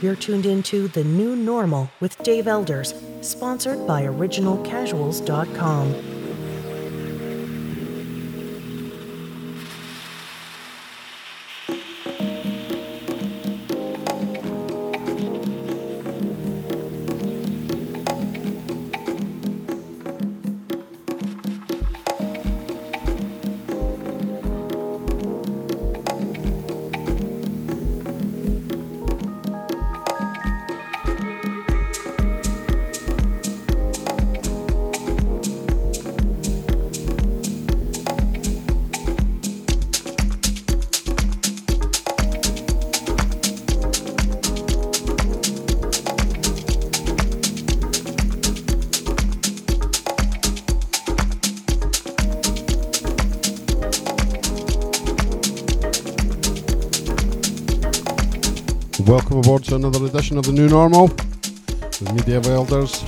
You're tuned into The New Normal with Dave Elders, sponsored by OriginalCasuals.com. aboard to another edition of the New Normal with me, Dave Elders.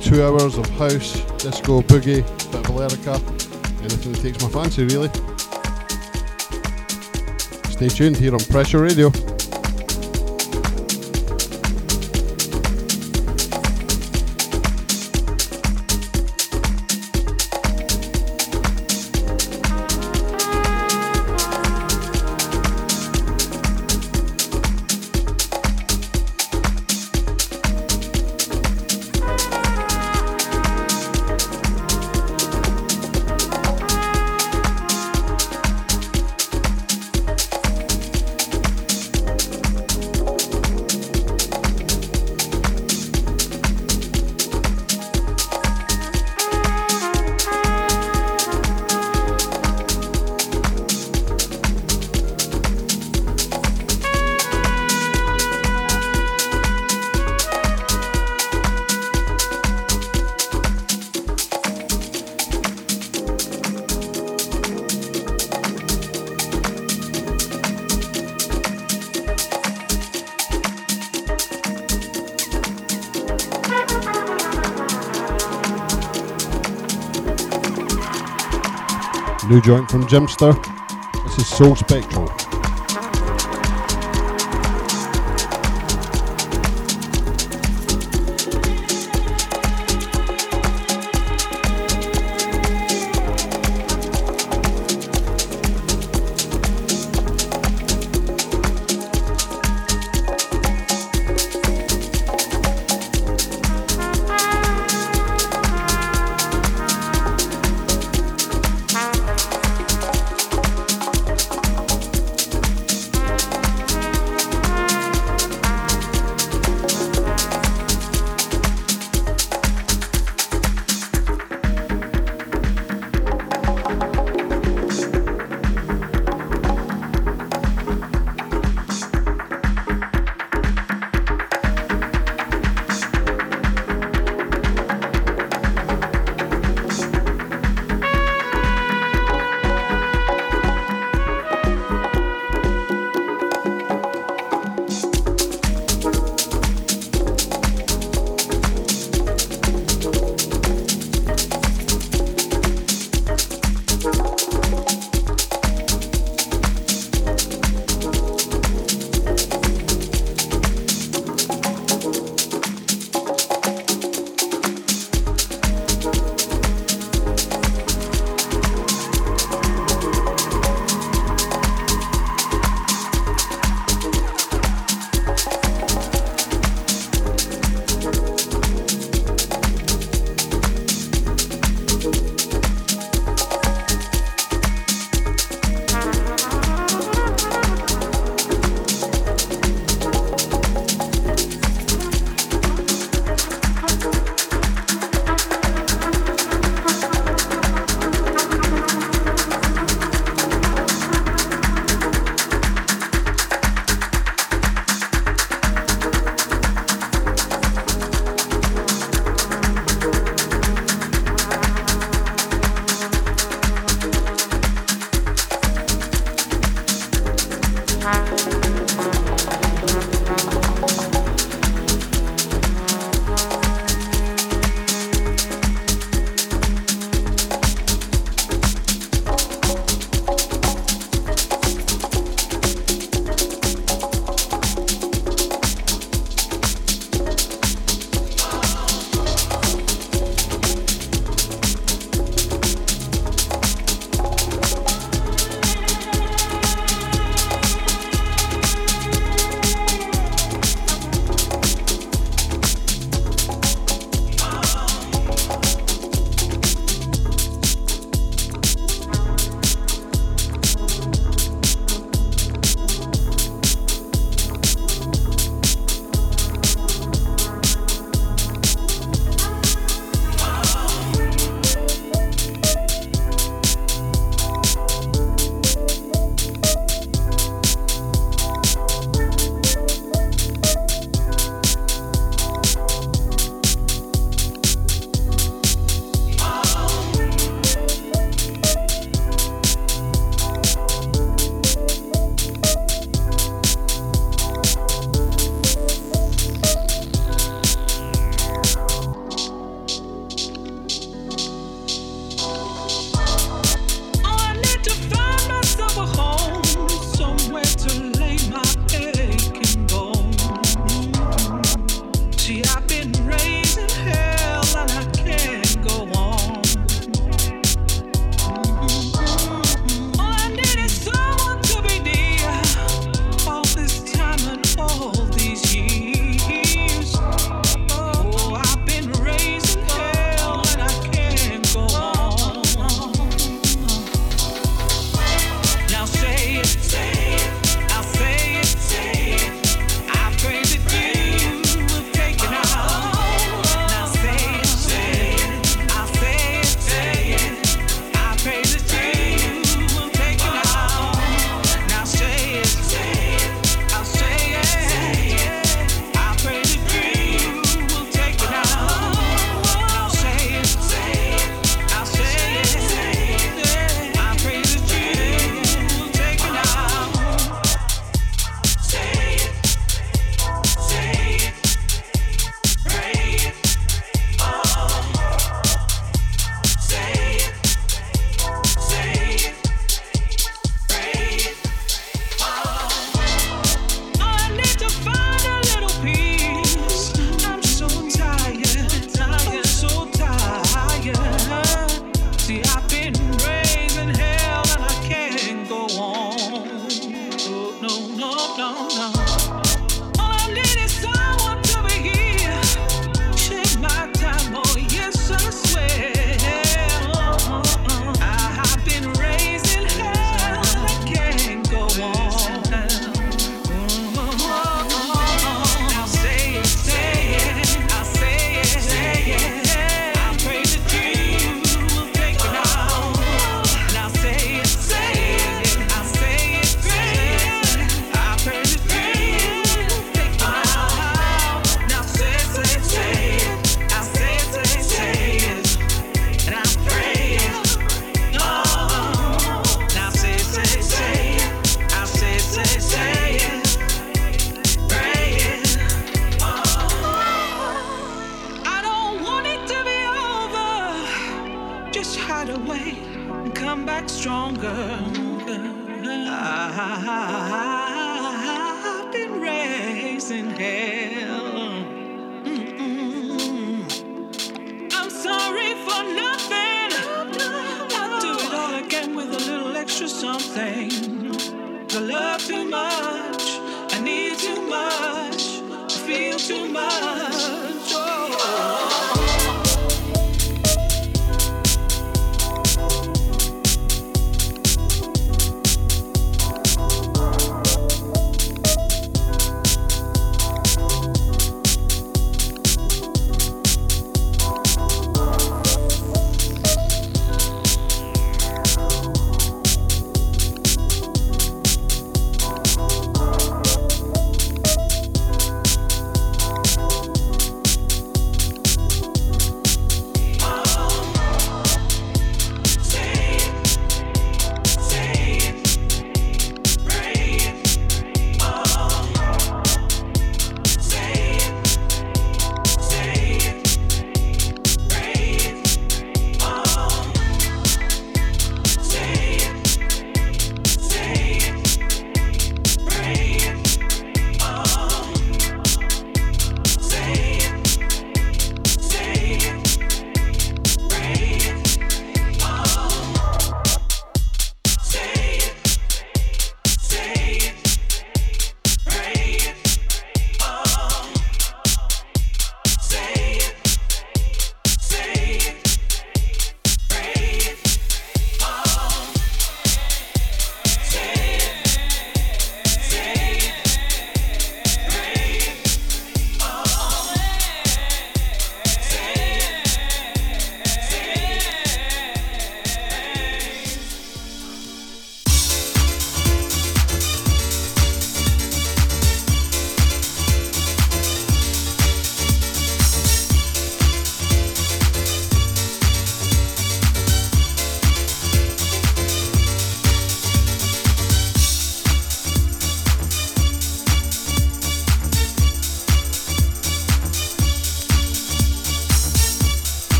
Two hours of house, disco, boogie, bit of Balearica, anything that takes my fancy, really. Stay tuned here on Pressure Radio. New joint from Jimpster. This is Soul Spectral.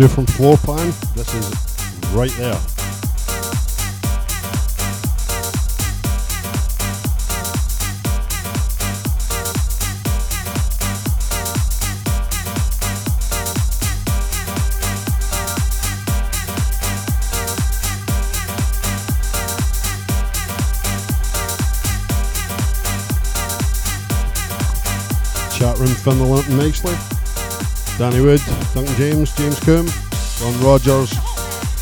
New from Floorplan. This is right there. chat room filling up nicely. Danny Wood, Duncan James, James Coombe, Ron Rogers,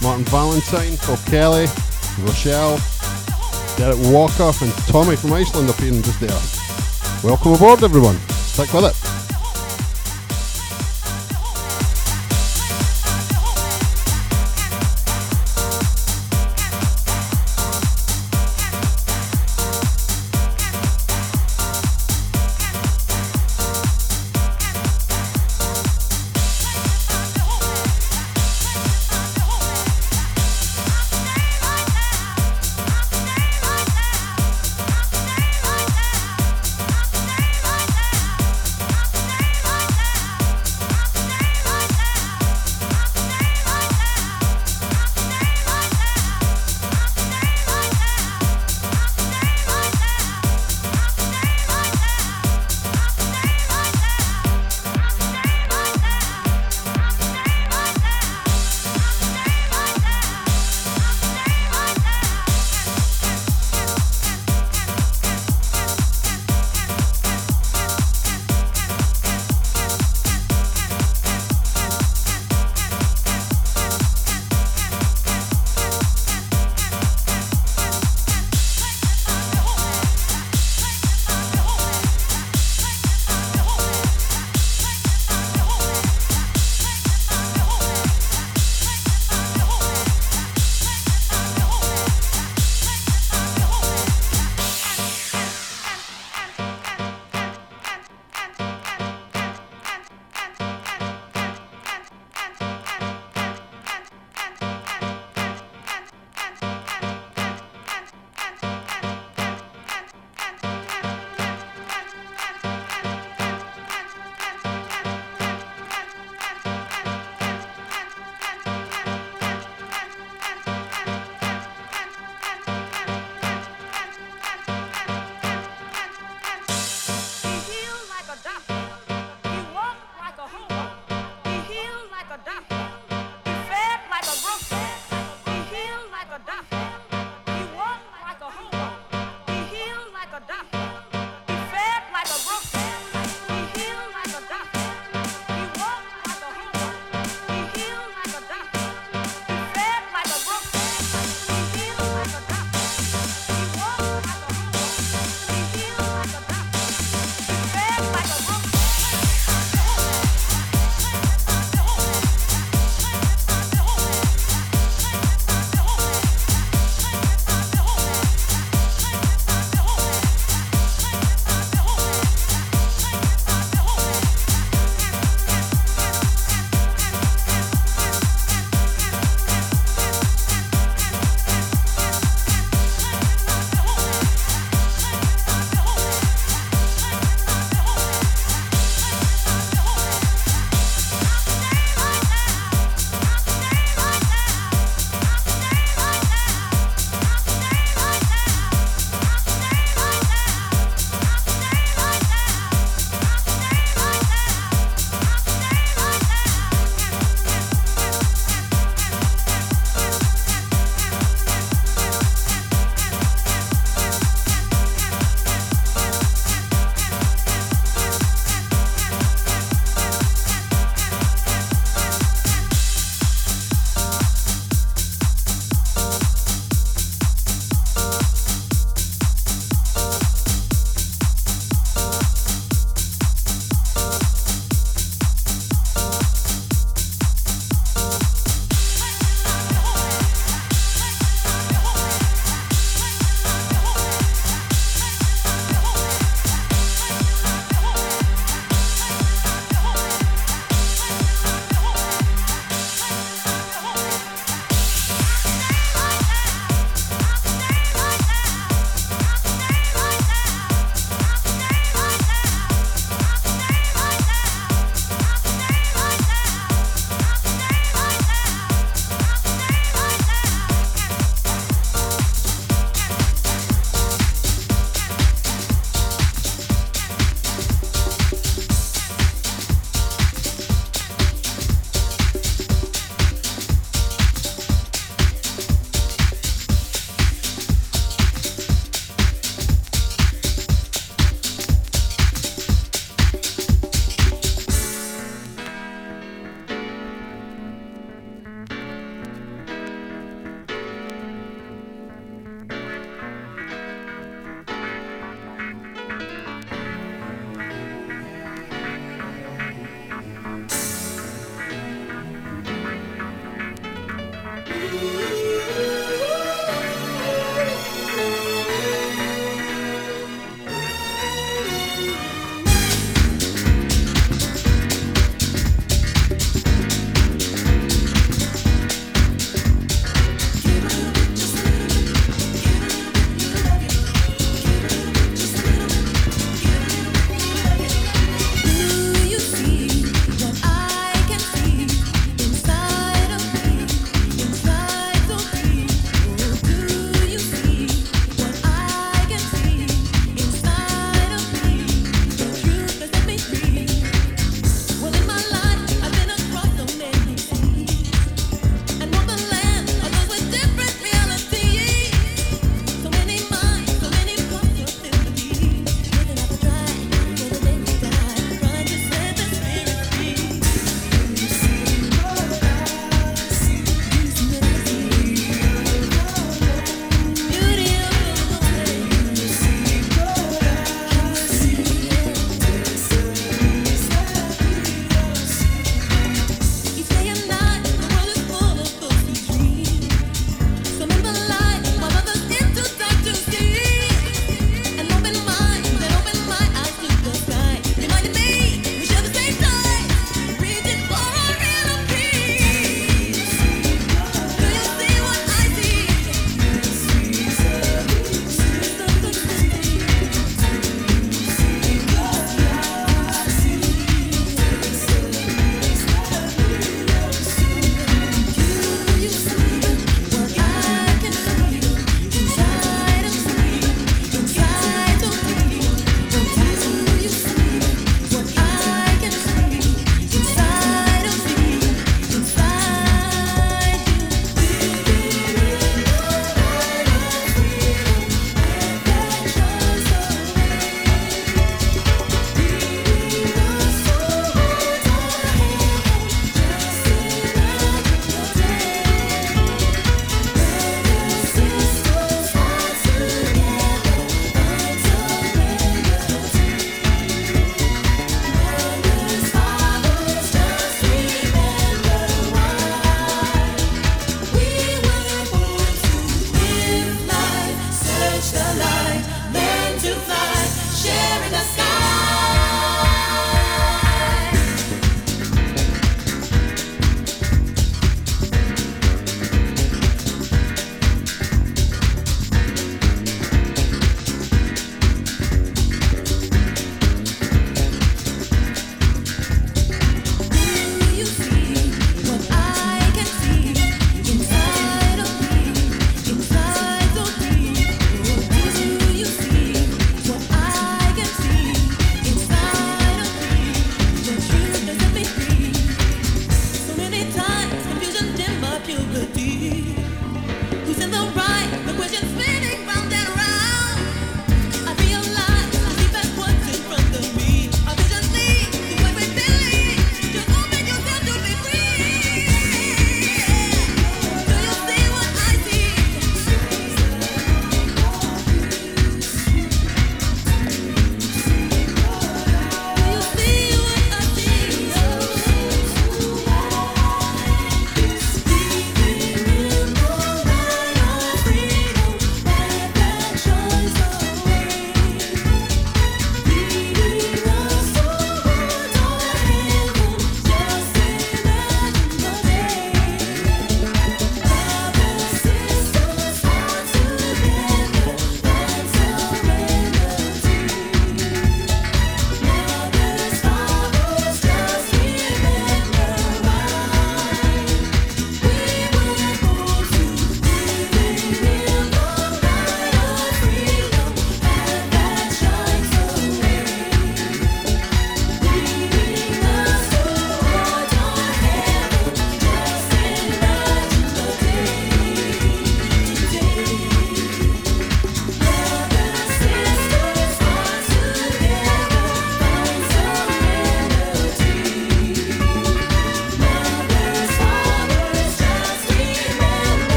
Martin Valentine, Bob Kelly, Rochelle, Derek Walker, and Tommy from Iceland are appearing just there. Welcome aboard, everyone. Stick with it.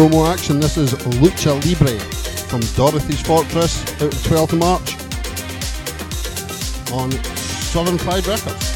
Promo action. This is Lucha Libre from Dorothy's Fortress out 12th of March on Southern Pride Records.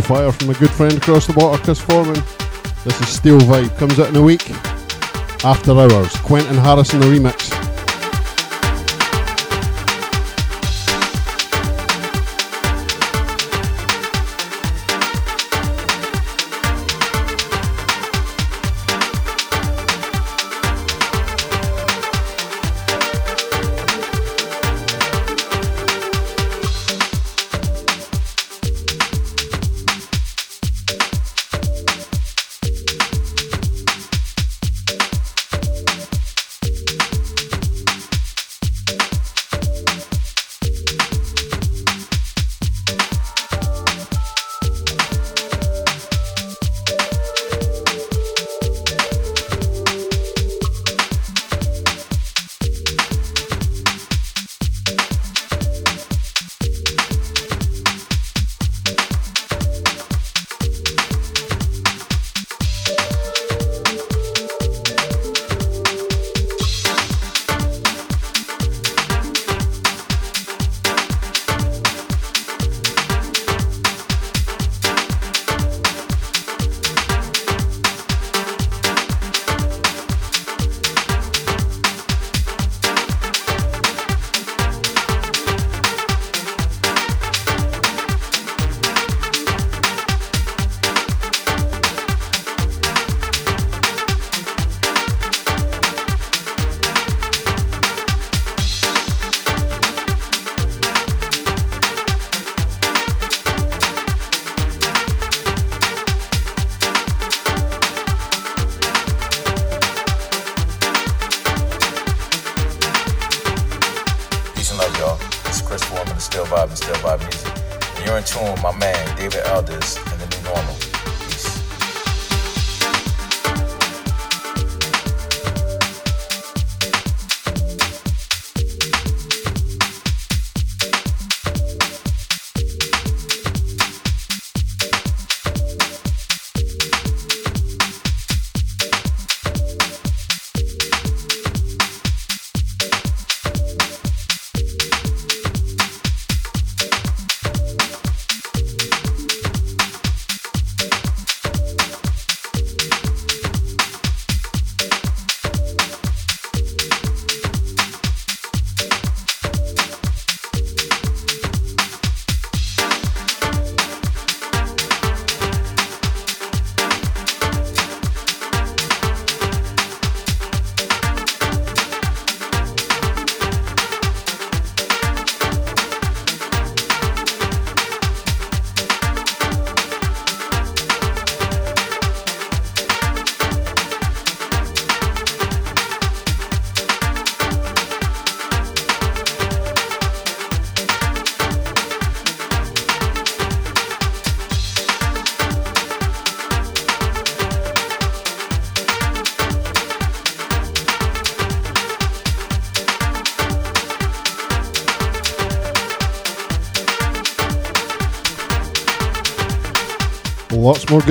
Fire from a good friend across the water, Chris Foreman. This is Steal Vybe. Comes out in a week. After Hours. Quentin Harris on, the remix.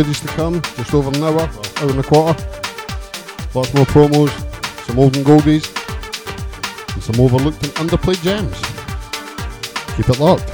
Goodies to come, just over an hour, hour and a quarter. Lots more promos, some old and goldies, and some overlooked and underplayed gems. Keep it locked.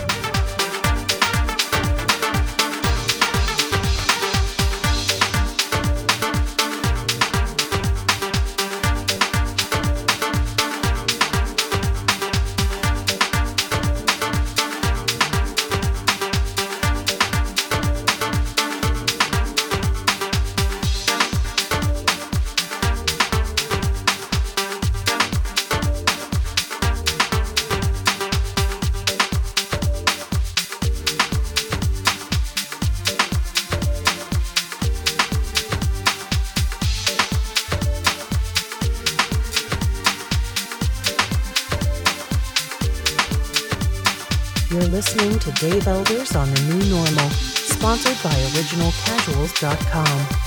Dave Elders on the New Normal, sponsored by OriginalCasuals.com.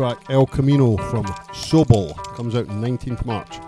track El Camino from Soble comes out 19th March.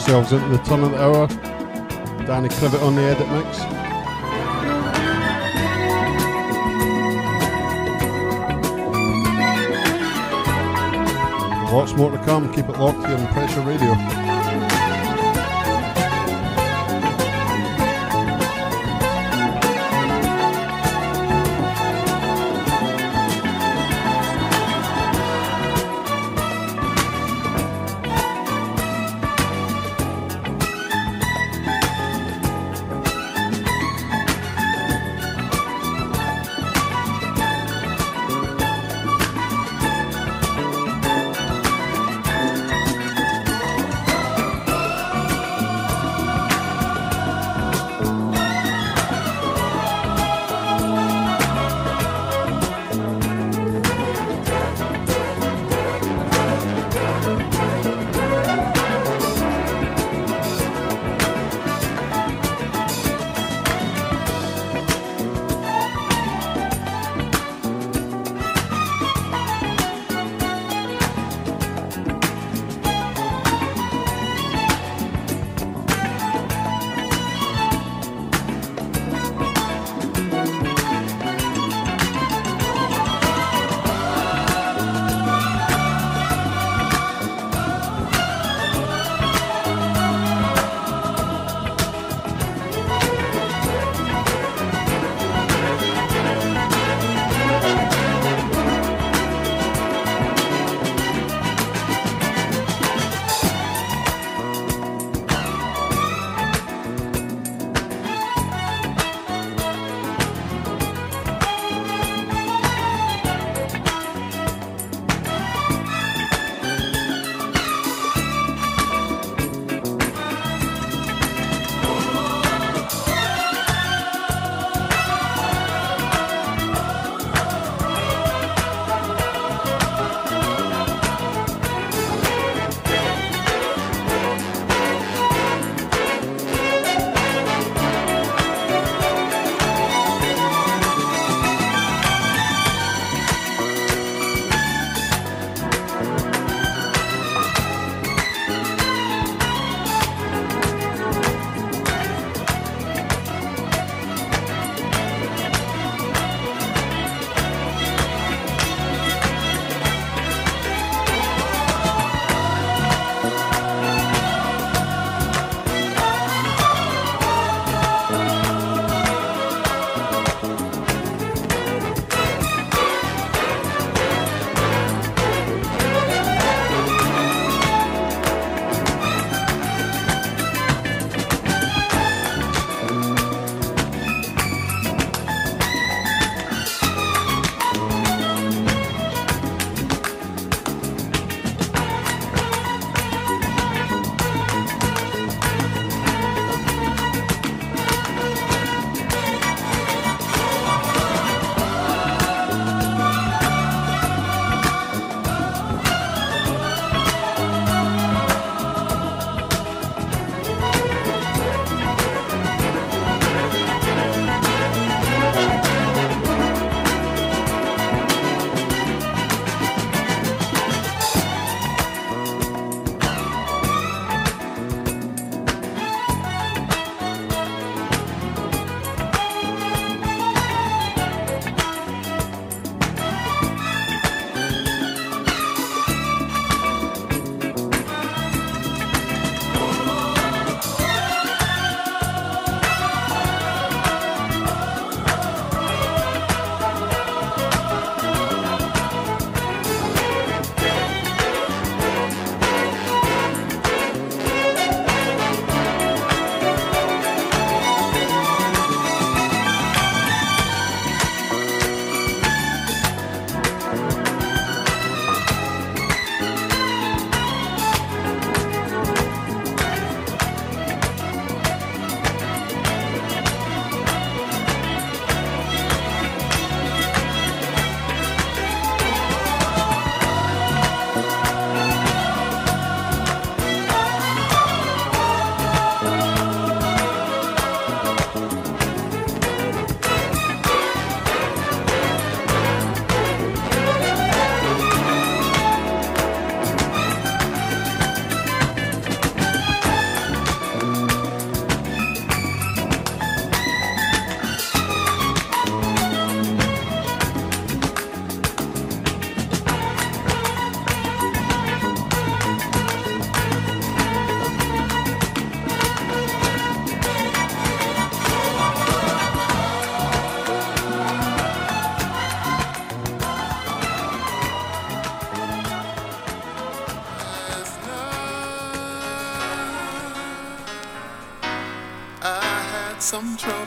Ourselves into the turn of the hour. Danny Krivit on the edit mix. Lots more to come. Keep it locked here on Pressure Radio.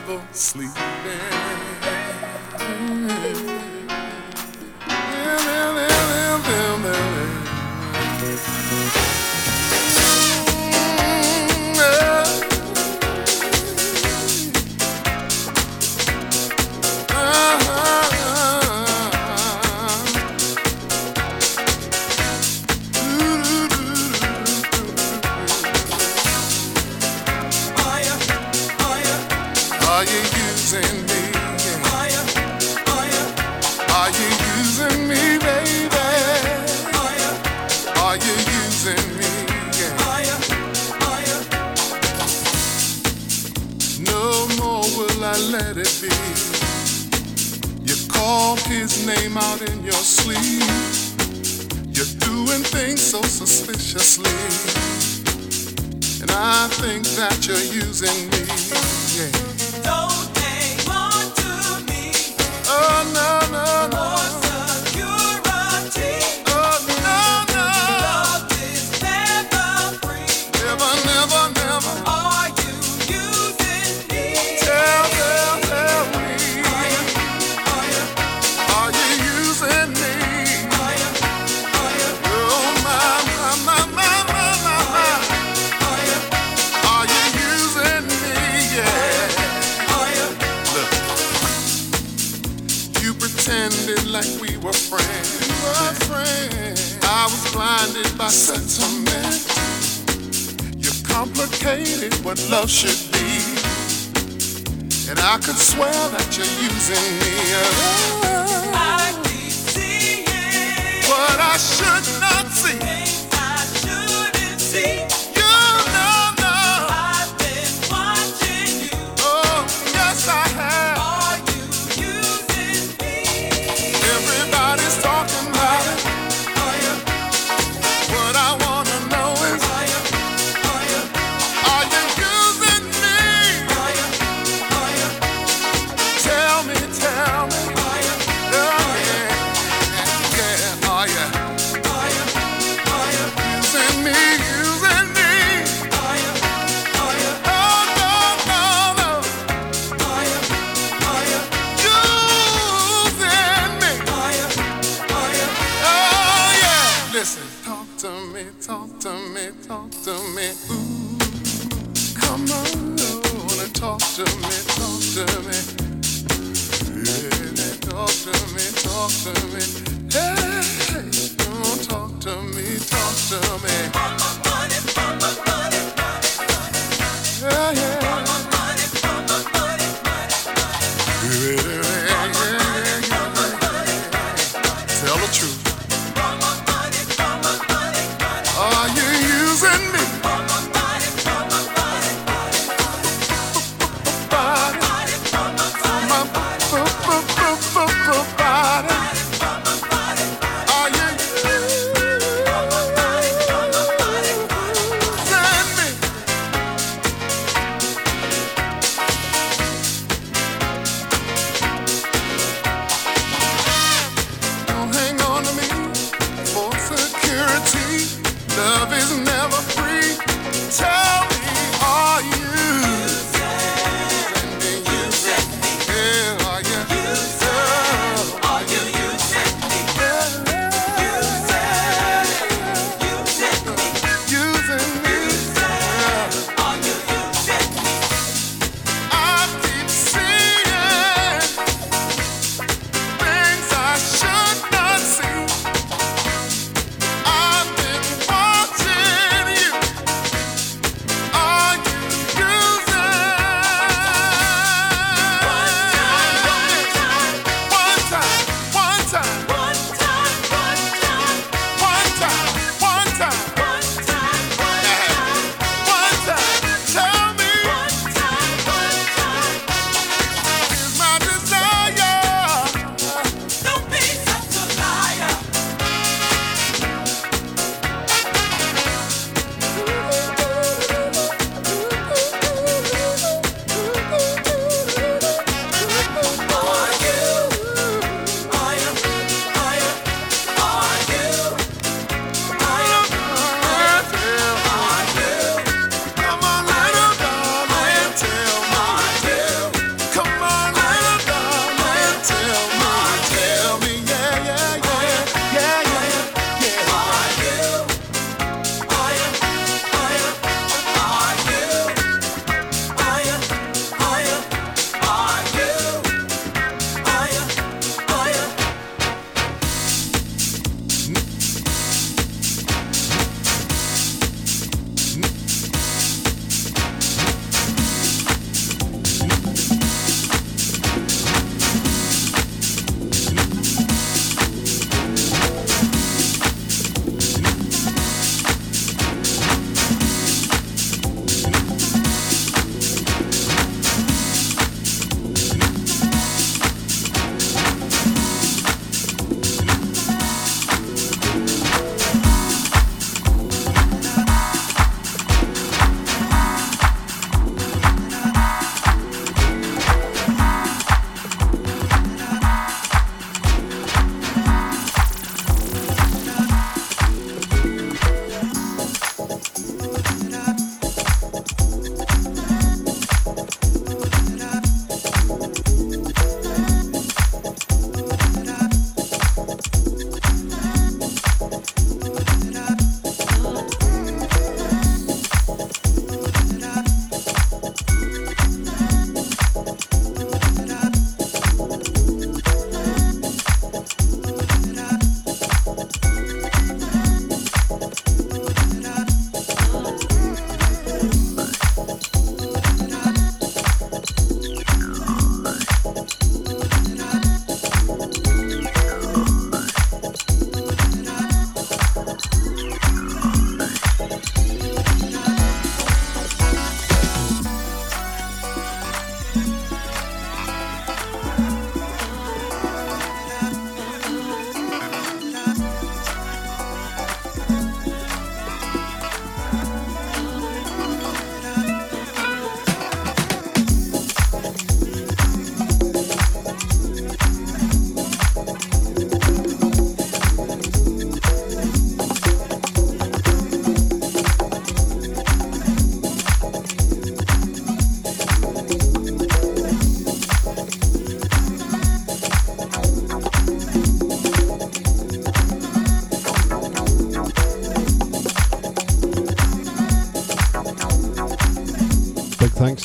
Some trouble what love should be. And I could swear that you're using me. Oh, I keep seeing what I should not see.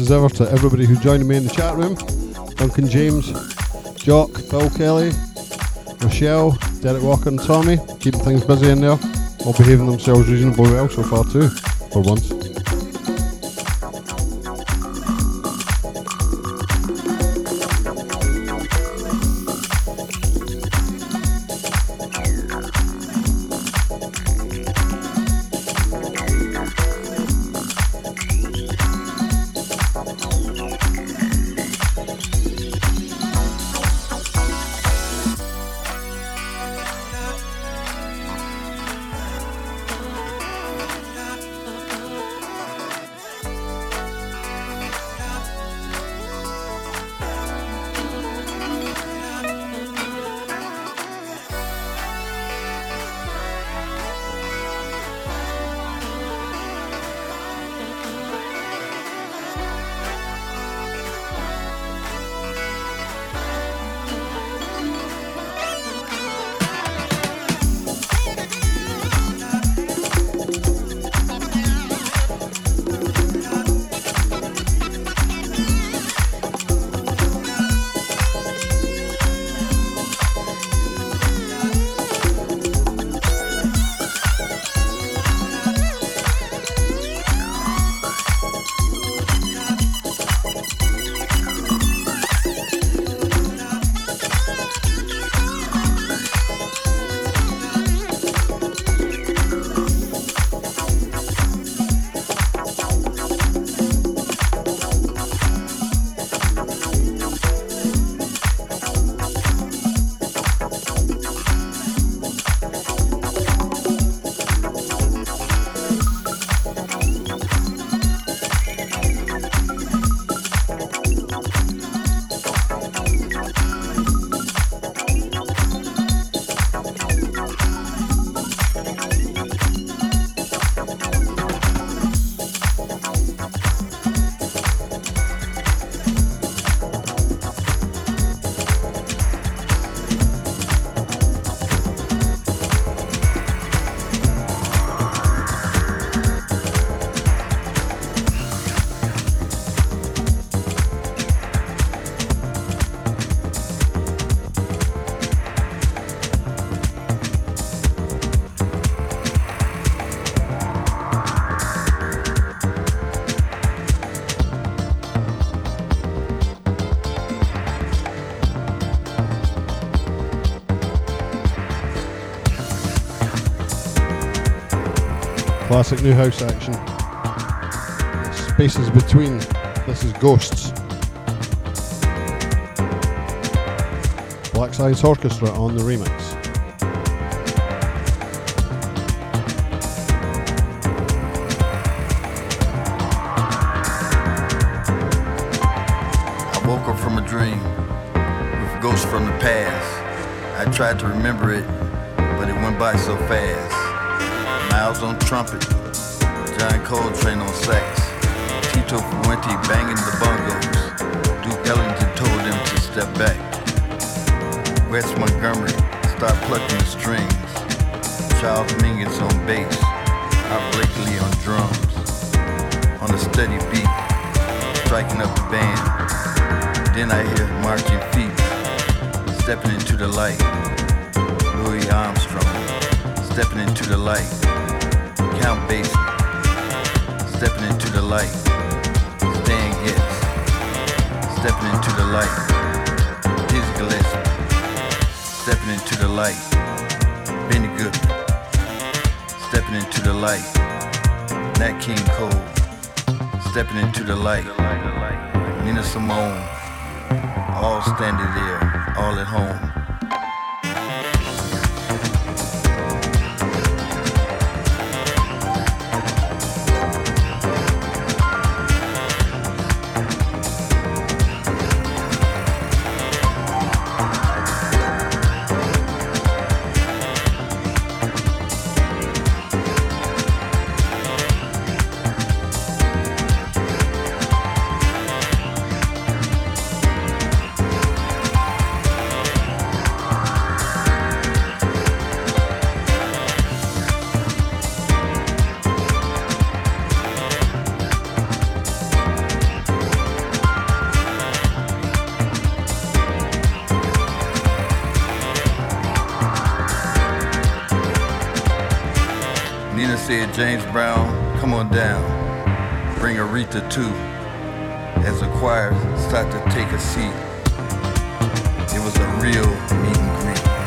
As ever to everybody who joined me in the chat room Duncan James, Jock, Phil Kelly, Michelle, Derek Walker, and Tommy. Keeping things busy in there. All behaving themselves reasonably well so far, too, for once. Classic new house action. Spaces between. This is Ghosts. Black Science Orchestra on the remix. I woke up from a dream with ghosts from the past. I tried to remember it, but it went by so fast. On trumpet, John Coltrane on sax, Tito Puente banging the bongos. Duke Ellington told them to step back. Wes Montgomery start plucking the strings. Charles Mingus on bass, Art Blakey on drums. On a steady beat, striking up the band. Then I hear marching feet, stepping into the light. Louis Armstrong, stepping into the light. Count Basie, stepping into the light. Stan Getz, stepping into the light. Gillespie, stepping into the light. Benny Goodman, stepping into the light. Nat King Cole, stepping into the light. Nina Simone, all standing there, all at home. Chapter 2 As the choir started to take a seat, it was a real meet and greet.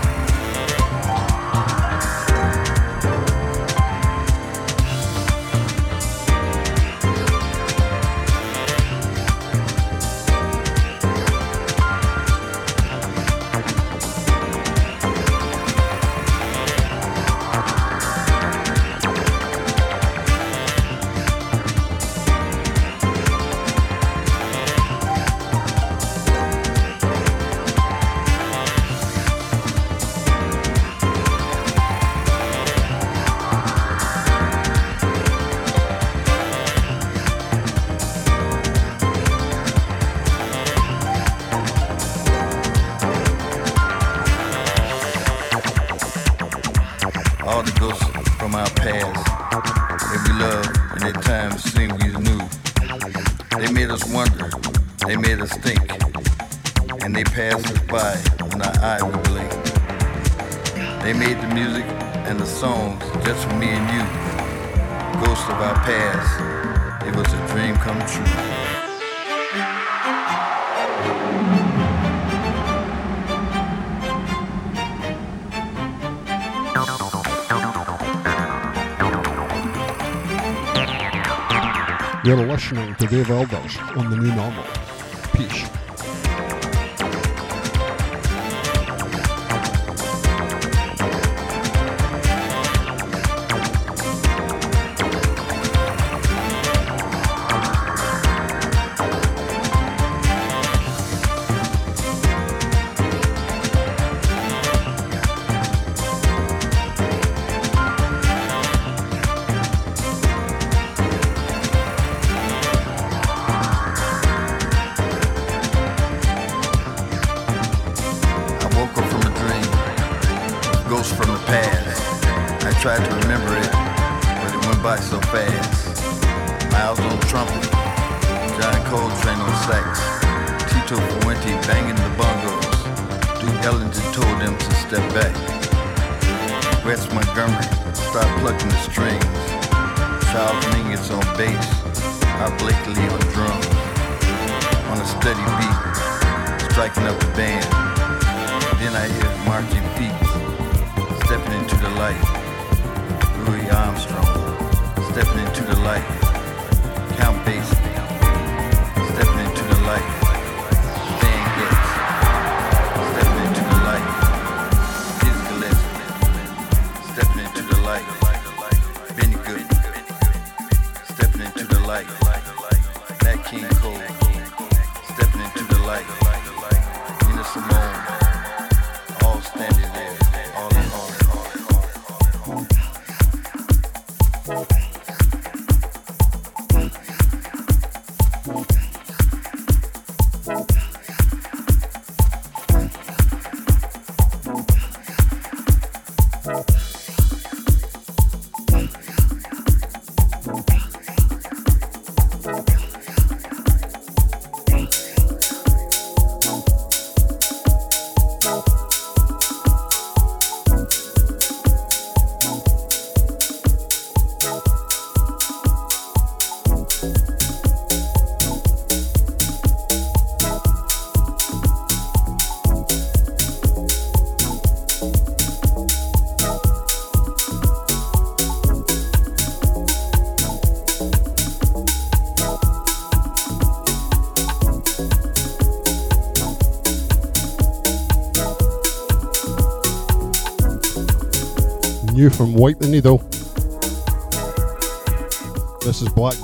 Dave Elders on the New Normal. new from Wipe the Needle. This is Black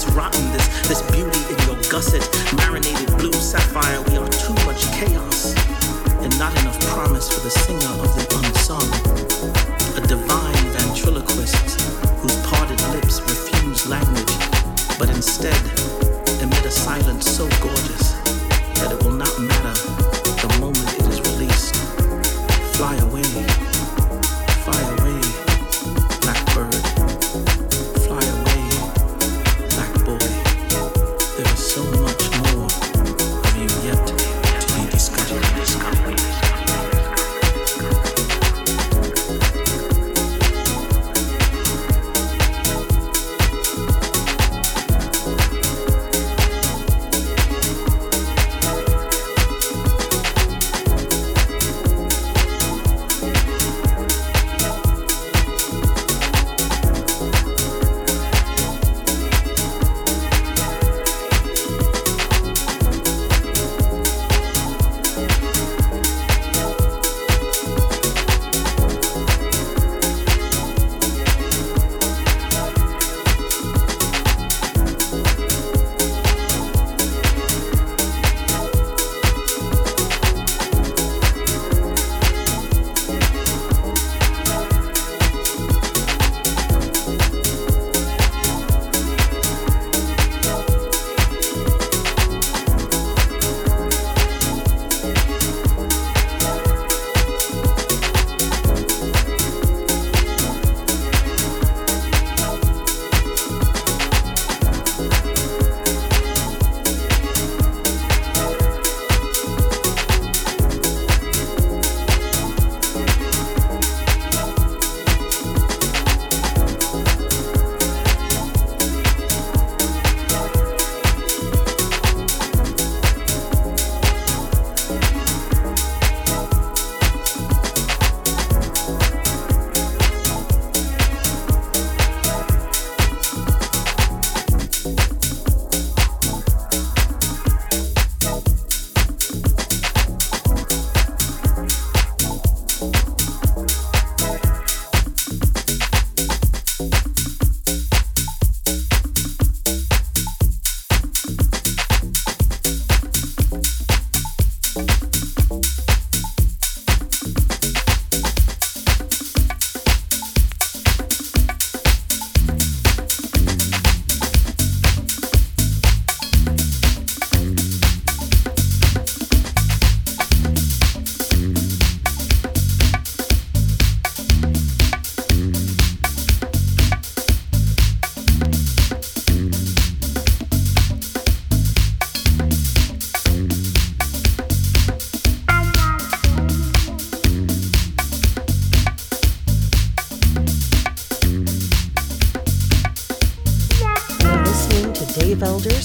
this rottenness, this beauty in your gusset, marinated blue sapphire. We are too much chaos and not enough promise for the singer of the unsung, a divine ventriloquist whose parted lips refuse language, but instead emit a silence so gorgeous that it will not matter the moment it is released. Fly away.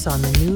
On the New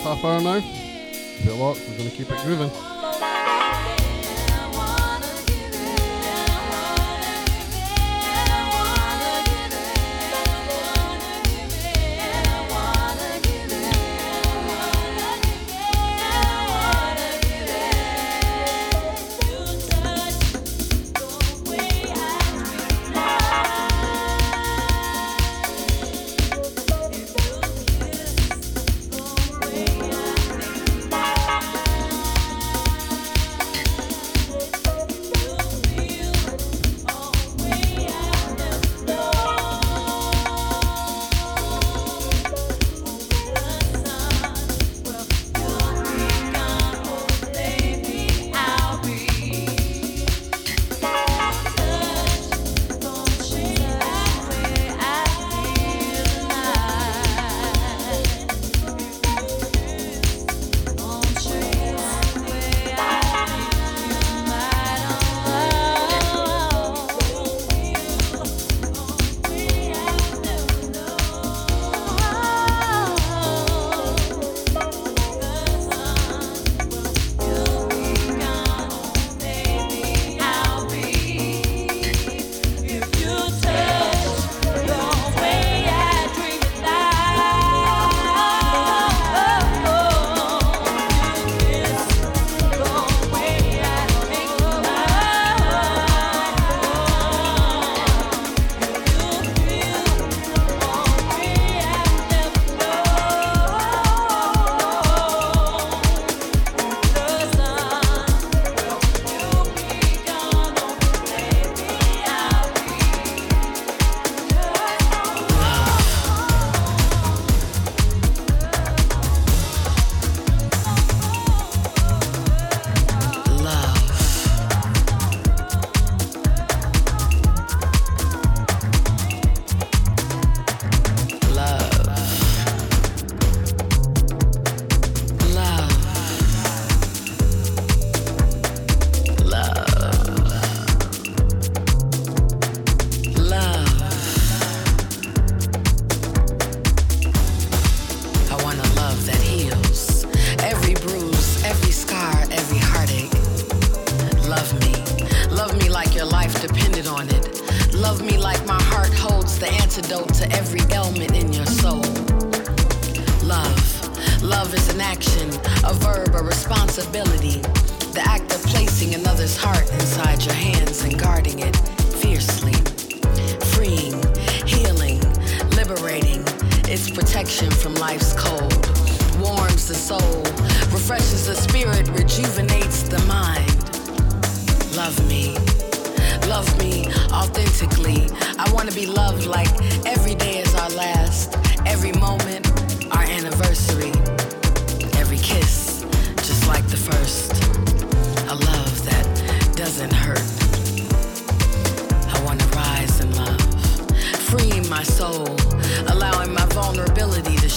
half hour now. Feel lot. We're going to keep it grooving.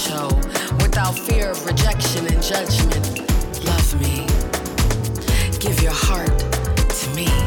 show without fear of rejection and judgment. Love me. Give your heart to me.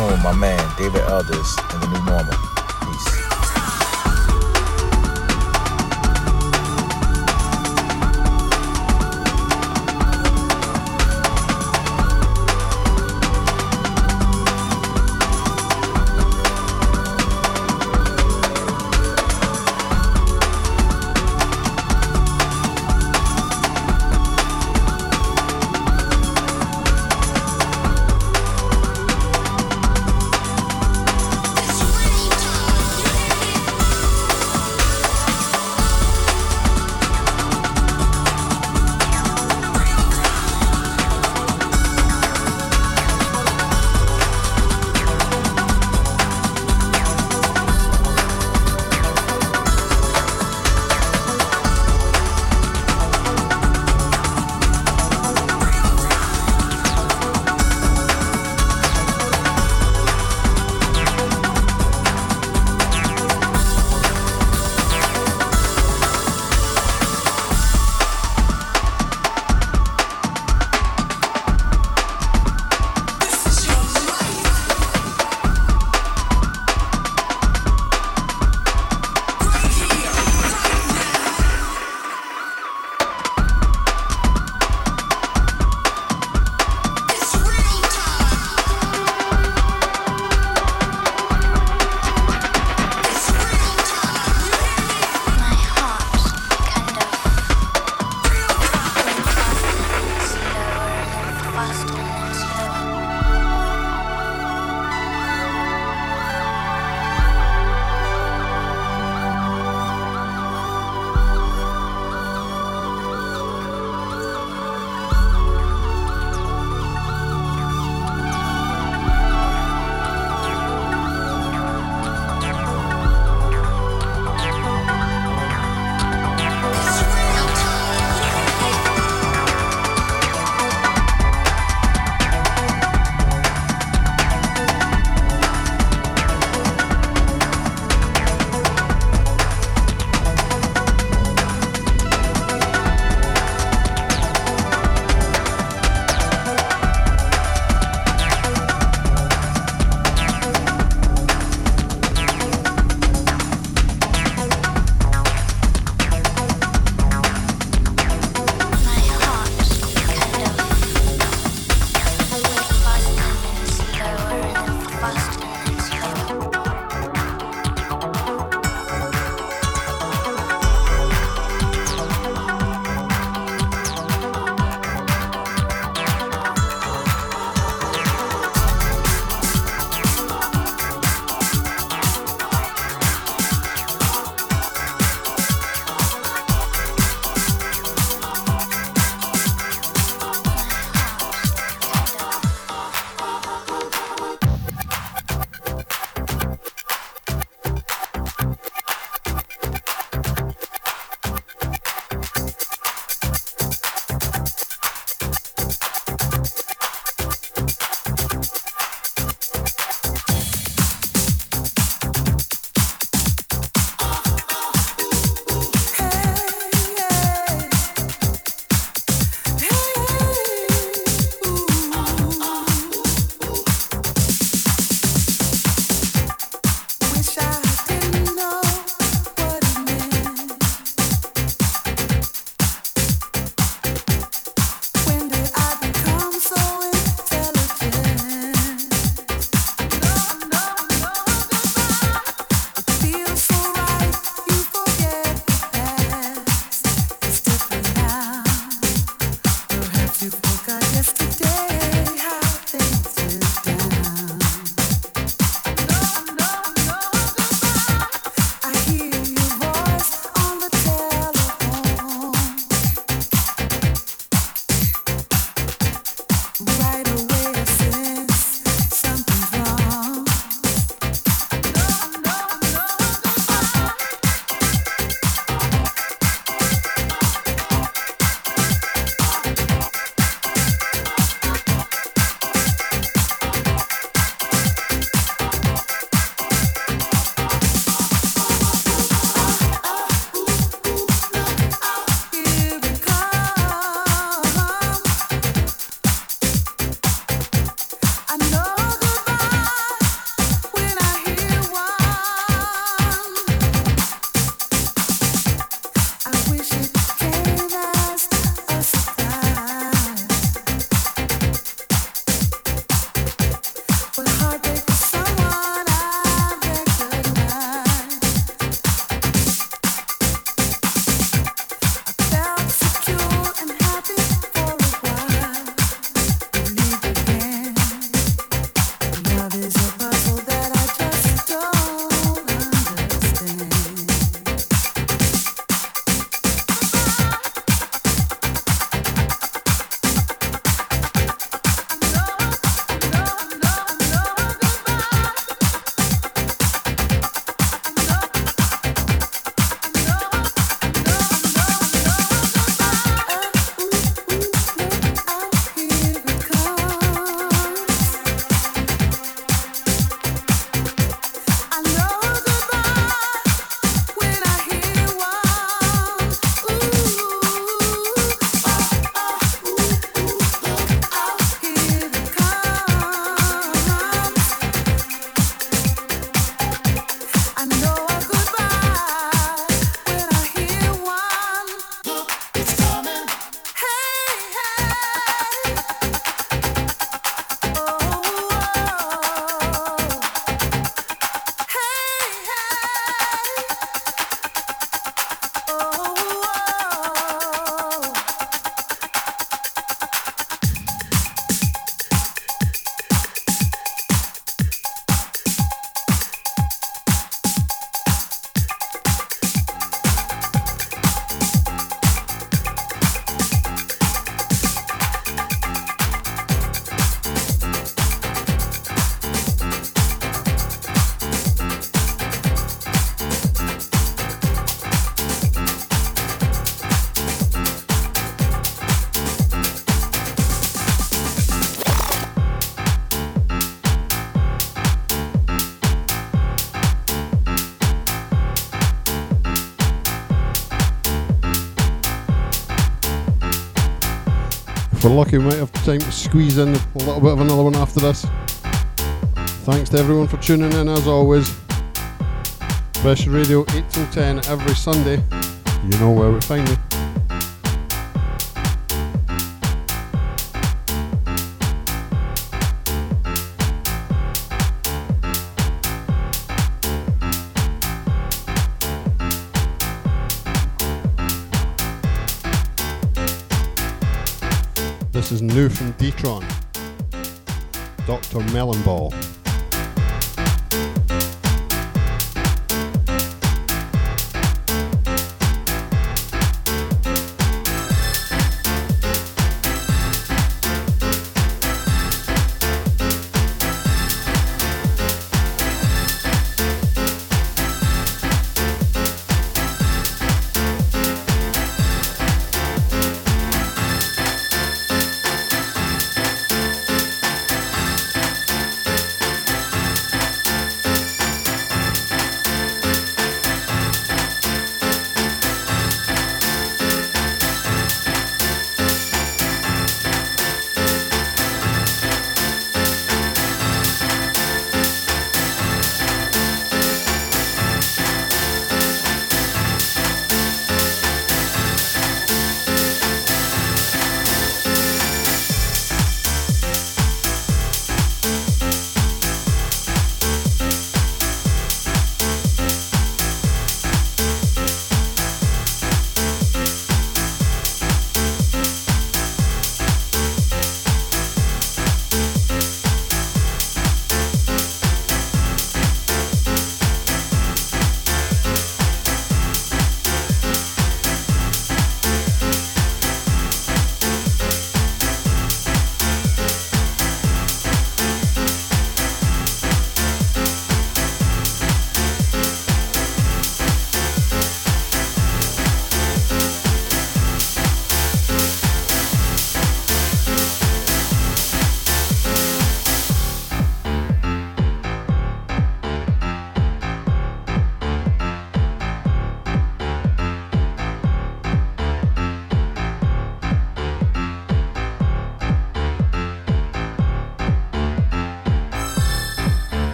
Tune my man, David Elders, lucky, we might have time to squeeze in a little bit of another one after this. Thanks to everyone for tuning in as always. Pressure Radio 8 till 10 every Sunday. You know where we find me.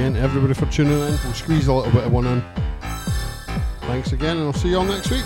Again, everybody, for tuning in. We'll squeeze a little bit of one in. Thanks again, and I'll see you all next week.